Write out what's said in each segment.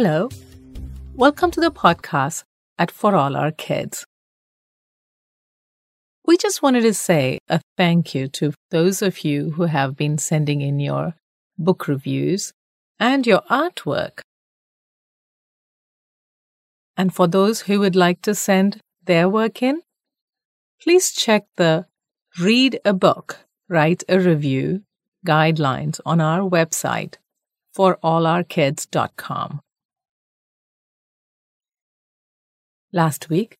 Hello. Welcome to the podcast at For All Our Kids. We just wanted to say a thank you to those of you who have been sending in your book reviews and your artwork. And for those who would like to send their work in, please check the Read a Book, Write a Review guidelines on our website for allourkids.com. Last week,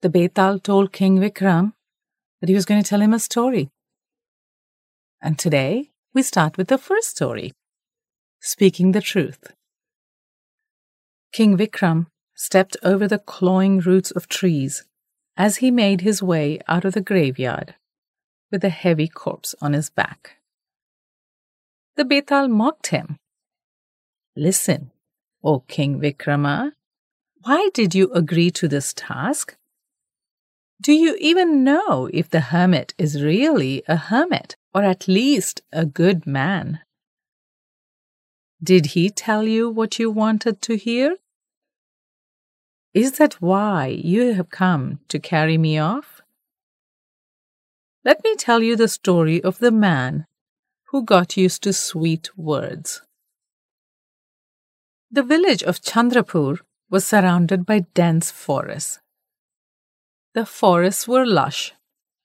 the Betaal told King Vikram that he was going to tell him a story. And today, we start with the first story Speaking the Truth. King Vikram stepped over the clawing roots of trees as he made his way out of the graveyard with a heavy corpse on his back. The Betaal mocked him. Listen, O King Vikrama, why did you agree to this task? Do you even know if the hermit is really a hermit or at least a good man? Did he tell you what you wanted to hear? Is that why you have come to carry me off? Let me tell you the story of the man who got used to sweet words. The village of Chandrapur was surrounded by dense forests. The forests were lush,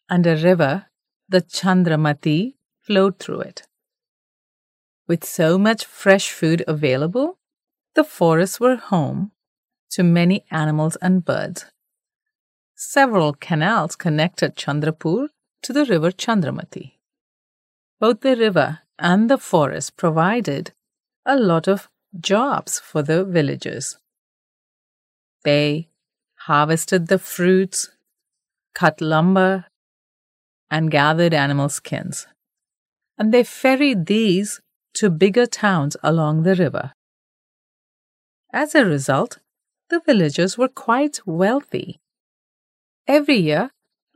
and a river, the Chandramati, flowed through it. With so much fresh food available, the forests were home to many animals and birds. Several canals connected Chandrapur to the river Chandramati. Both the river and the forest provided a lot of jobs for the villagers. They harvested the fruits, cut lumber, and gathered animal skins. And they ferried these to bigger towns along the river. As a result, the villagers were quite wealthy. Every year,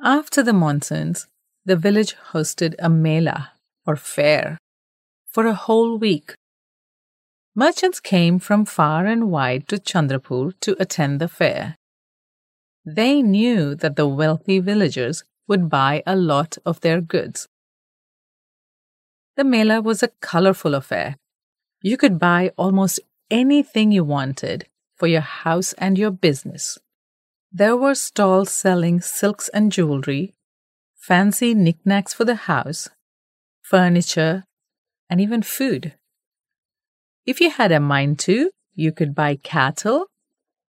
after the monsoons, the village hosted a mela or fair for a whole week. Merchants came from far and wide to Chandrapur to attend the fair. They knew that the wealthy villagers would buy a lot of their goods. The mela was a colorful affair. You could buy almost anything you wanted for your house and your business. There were stalls selling silks and jewelry, fancy knickknacks for the house, furniture, and even food. If you had a mind to, you could buy cattle,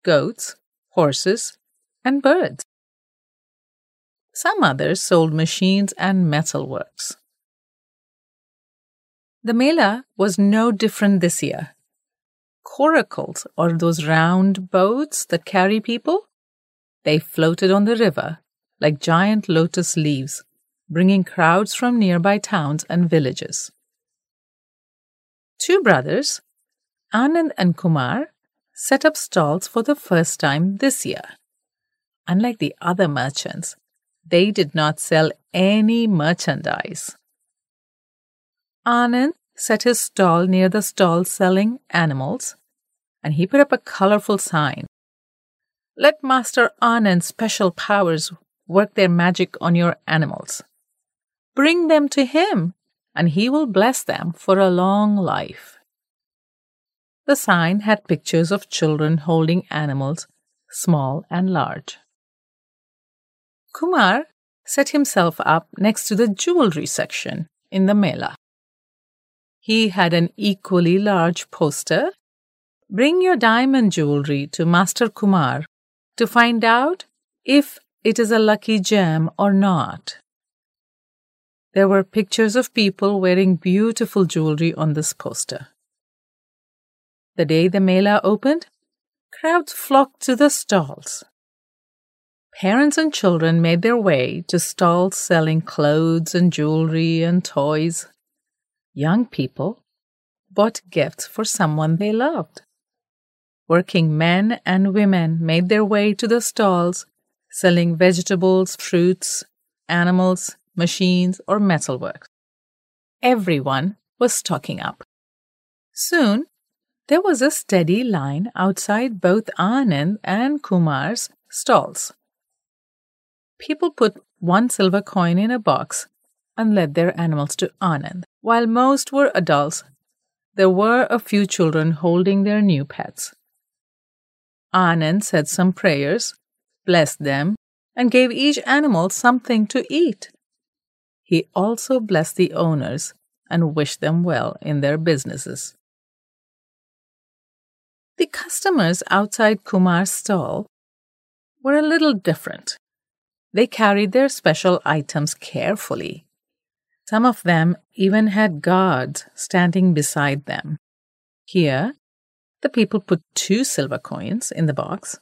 goats, horses, and birds. Some others sold machines and metalworks. The Mela was no different this year. Coracles, or those round boats that carry people, they floated on the river like giant lotus leaves, bringing crowds from nearby towns and villages. Two brothers, Anand and Kumar, set up stalls for the first time this year. Unlike the other merchants, they did not sell any merchandise. Anand set his stall near the stall selling animals, and he put up a colorful sign. Let Master Anand's special powers work their magic on your animals. Bring them to him, and he will bless them for a long life. The sign had pictures of children holding animals, small and large. Kumar set himself up next to the jewelry section in the Mela. He had an equally large poster. Bring your diamond jewelry to Master Kumar to find out if it is a lucky gem or not. There were pictures of people wearing beautiful jewelry on this poster. The day the Mela opened, crowds flocked to the stalls. Parents and children made their way to stalls selling clothes and jewelry and toys. Young people bought gifts for someone they loved. Working men and women made their way to the stalls, selling vegetables, fruits, animals, machines, or metalwork. Everyone was stocking up. Soon, There was a steady line outside both Anand and Kumar's stalls. People put one silver coin in a box and led their animals to Anand. While most were adults, there were a few children holding their new pets. Anand said some prayers, blessed them, and gave each animal something to eat. He also blessed the owners and wished them well in their businesses. The customers outside Kumar's stall were a little different. They carried their special items carefully. Some of them even had guards standing beside them. Here, the people put two silver coins in the box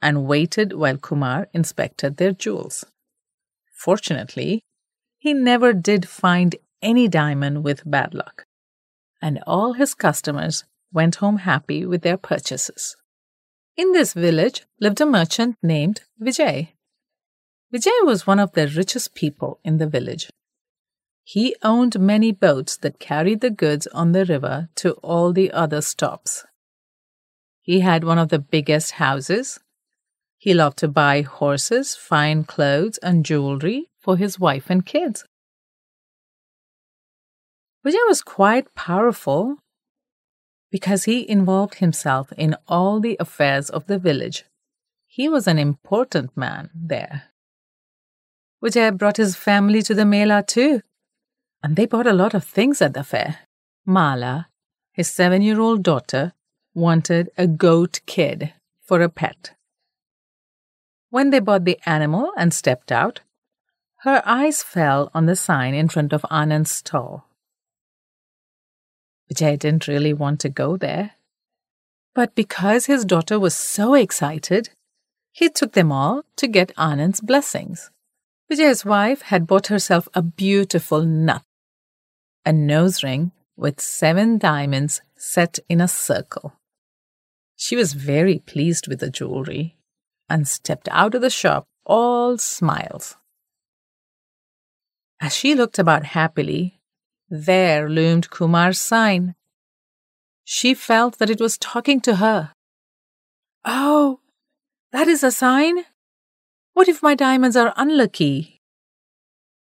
and waited while Kumar inspected their jewels. Fortunately, he never did find any diamond with bad luck, and all his customers went home happy with their purchases. In this village lived a merchant named Vijay. Vijay was one of the richest people in the village. He owned many boats that carried the goods on the river to all the other stops. He had one of the biggest houses. He loved to buy horses, fine clothes, and jewelry for his wife and kids. Vijay was quite powerful because he involved himself in all the affairs of the village. He was an important man there. Vijay brought his family to the Mela too, and they bought a lot of things at the fair. Mala, his seven year old daughter, wanted a goat kid for a pet. When they bought the animal and stepped out, her eyes fell on the sign in front of Anand's stall. Vijay didn't really want to go there. But because his daughter was so excited, he took them all to get Anand's blessings. Vijay's wife had bought herself a beautiful nut, a nose ring with seven diamonds set in a circle. She was very pleased with the jewelry and stepped out of the shop all smiles. As she looked about happily, there loomed Kumar's sign. She felt that it was talking to her. Oh, that is a sign? What if my diamonds are unlucky?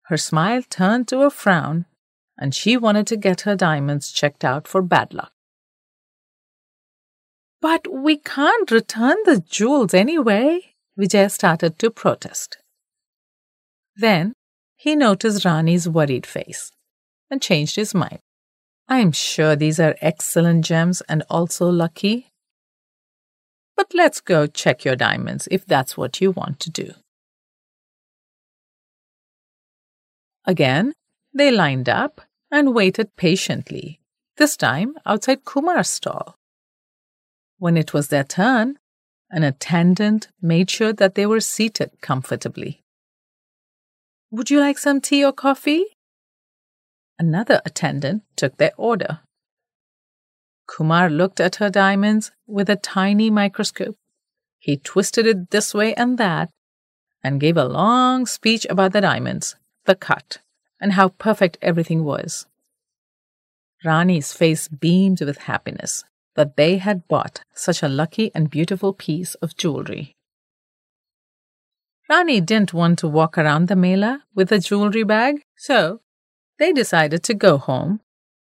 Her smile turned to a frown, and she wanted to get her diamonds checked out for bad luck. But we can't return the jewels anyway, Vijay started to protest. Then he noticed Rani's worried face and changed his mind. I'm sure these are excellent gems and also lucky. But let's go check your diamonds if that's what you want to do. Again, they lined up and waited patiently, this time outside Kumar's stall. When it was their turn, an attendant made sure that they were seated comfortably. Would you like some tea or coffee? Another attendant took their order. Kumar looked at her diamonds with a tiny microscope. He twisted it this way and that and gave a long speech about the diamonds, the cut, and how perfect everything was. Rani's face beamed with happiness that they had bought such a lucky and beautiful piece of jewelry. Rani didn't want to walk around the Mela with a jewelry bag, so they decided to go home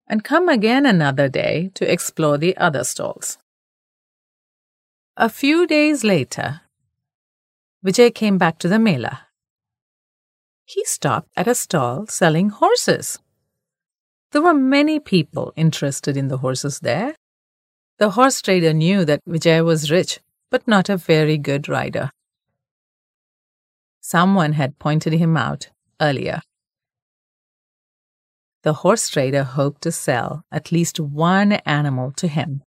and come again another day to explore the other stalls. A few days later, Vijay came back to the Mela. He stopped at a stall selling horses. There were many people interested in the horses there. The horse trader knew that Vijay was rich, but not a very good rider. Someone had pointed him out earlier the horse trader hoped to sell at least one animal to him.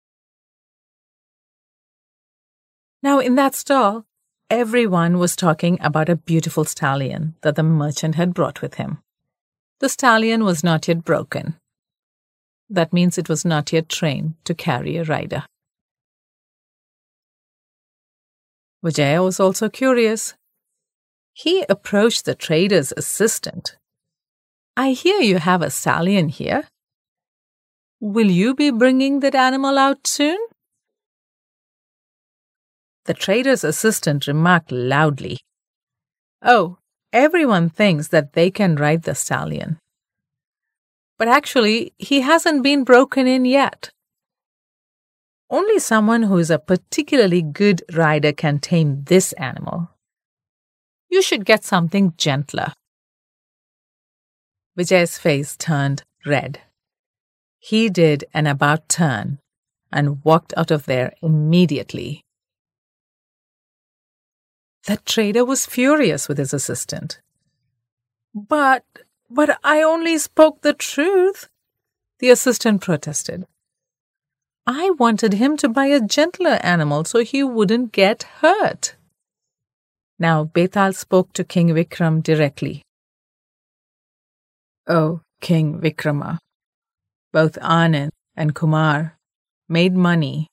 Now, in that stall, everyone was talking about a beautiful stallion that the merchant had brought with him. The stallion was not yet broken. That means it was not yet trained to carry a rider. Vijaya was also curious. He approached the trader's assistant I hear you have a stallion here. Will you be bringing that animal out soon? The trader's assistant remarked loudly, Oh, everyone thinks that they can ride the stallion. But actually, he hasn't been broken in yet. Only someone who is a particularly good rider can tame this animal. You should get something gentler. Vijay's face turned red. He did an about turn and walked out of there immediately. The trader was furious with his assistant. But, but I only spoke the truth, the assistant protested. I wanted him to buy a gentler animal so he wouldn't get hurt. Now Betaal spoke to King Vikram directly. Oh, King Vikrama, both Anand and Kumar made money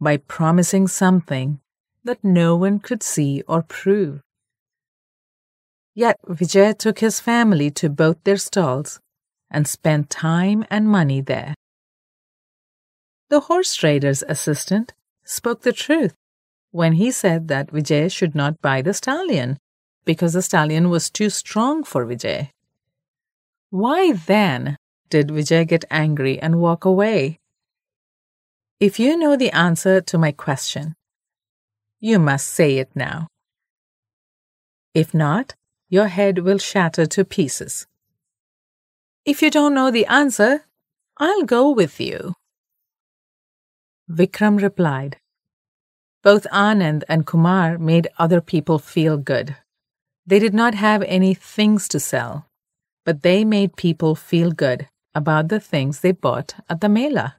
by promising something that no one could see or prove. Yet Vijay took his family to both their stalls and spent time and money there. The horse trader's assistant spoke the truth when he said that Vijay should not buy the stallion because the stallion was too strong for Vijay. Why then did Vijay get angry and walk away? If you know the answer to my question, you must say it now. If not, your head will shatter to pieces. If you don't know the answer, I'll go with you. Vikram replied. Both Anand and Kumar made other people feel good. They did not have any things to sell, but they made people feel good about the things they bought at the Mela.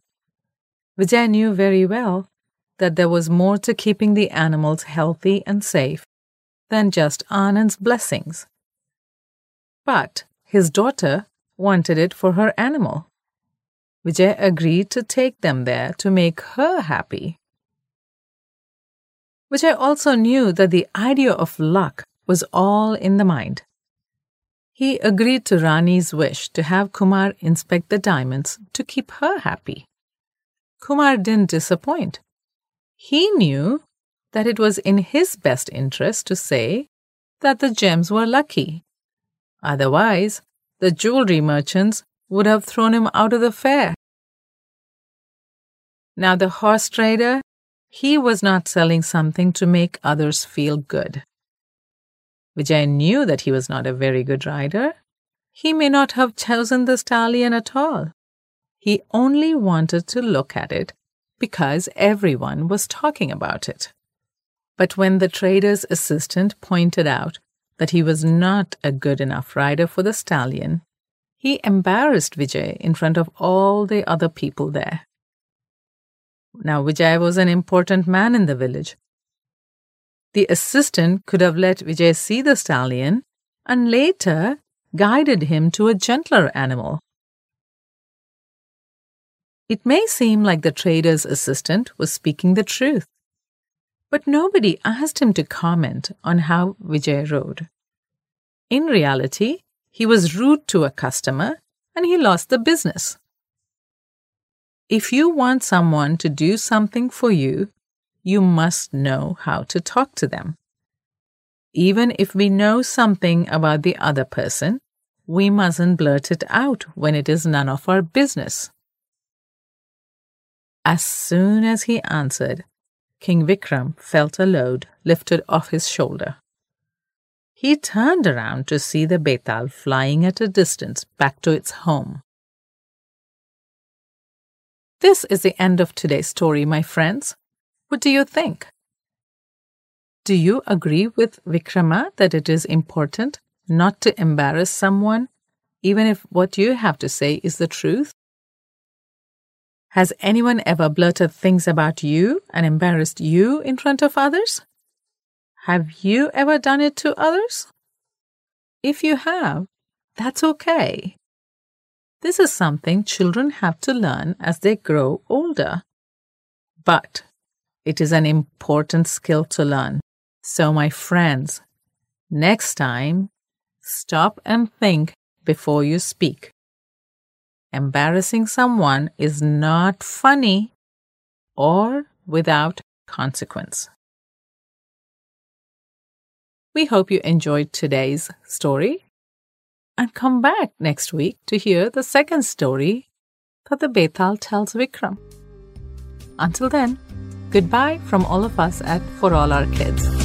Vijay knew very well that there was more to keeping the animals healthy and safe than just Anand's blessings. But his daughter wanted it for her animal. Vijay agreed to take them there to make her happy. Vijay also knew that the idea of luck was all in the mind. He agreed to Rani's wish to have Kumar inspect the diamonds to keep her happy. Kumar didn't disappoint. He knew that it was in his best interest to say that the gems were lucky. Otherwise, the jewelry merchants would have thrown him out of the fair. Now, the horse trader, he was not selling something to make others feel good. Vijay knew that he was not a very good rider. He may not have chosen the stallion at all. He only wanted to look at it because everyone was talking about it. But when the trader's assistant pointed out that he was not a good enough rider for the stallion, he embarrassed Vijay in front of all the other people there. Now, Vijay was an important man in the village. The assistant could have let Vijay see the stallion and later guided him to a gentler animal. It may seem like the trader's assistant was speaking the truth, but nobody asked him to comment on how Vijay rode. In reality, he was rude to a customer and he lost the business. If you want someone to do something for you, you must know how to talk to them. Even if we know something about the other person, we mustn't blurt it out when it is none of our business. As soon as he answered, King Vikram felt a load lifted off his shoulder. He turned around to see the betaal flying at a distance back to its home. This is the end of today's story, my friends. What do you think? Do you agree with Vikrama that it is important not to embarrass someone, even if what you have to say is the truth? Has anyone ever blurted things about you and embarrassed you in front of others? Have you ever done it to others? If you have, that's okay. This is something children have to learn as they grow older. But it is an important skill to learn. So, my friends, next time, stop and think before you speak. embarrassing someone is not funny or without consequence. We hope you enjoyed today's story and come back next week to hear the second story that the Betaal tells Vikram. Until then, goodbye from all of us at For All Our Kids.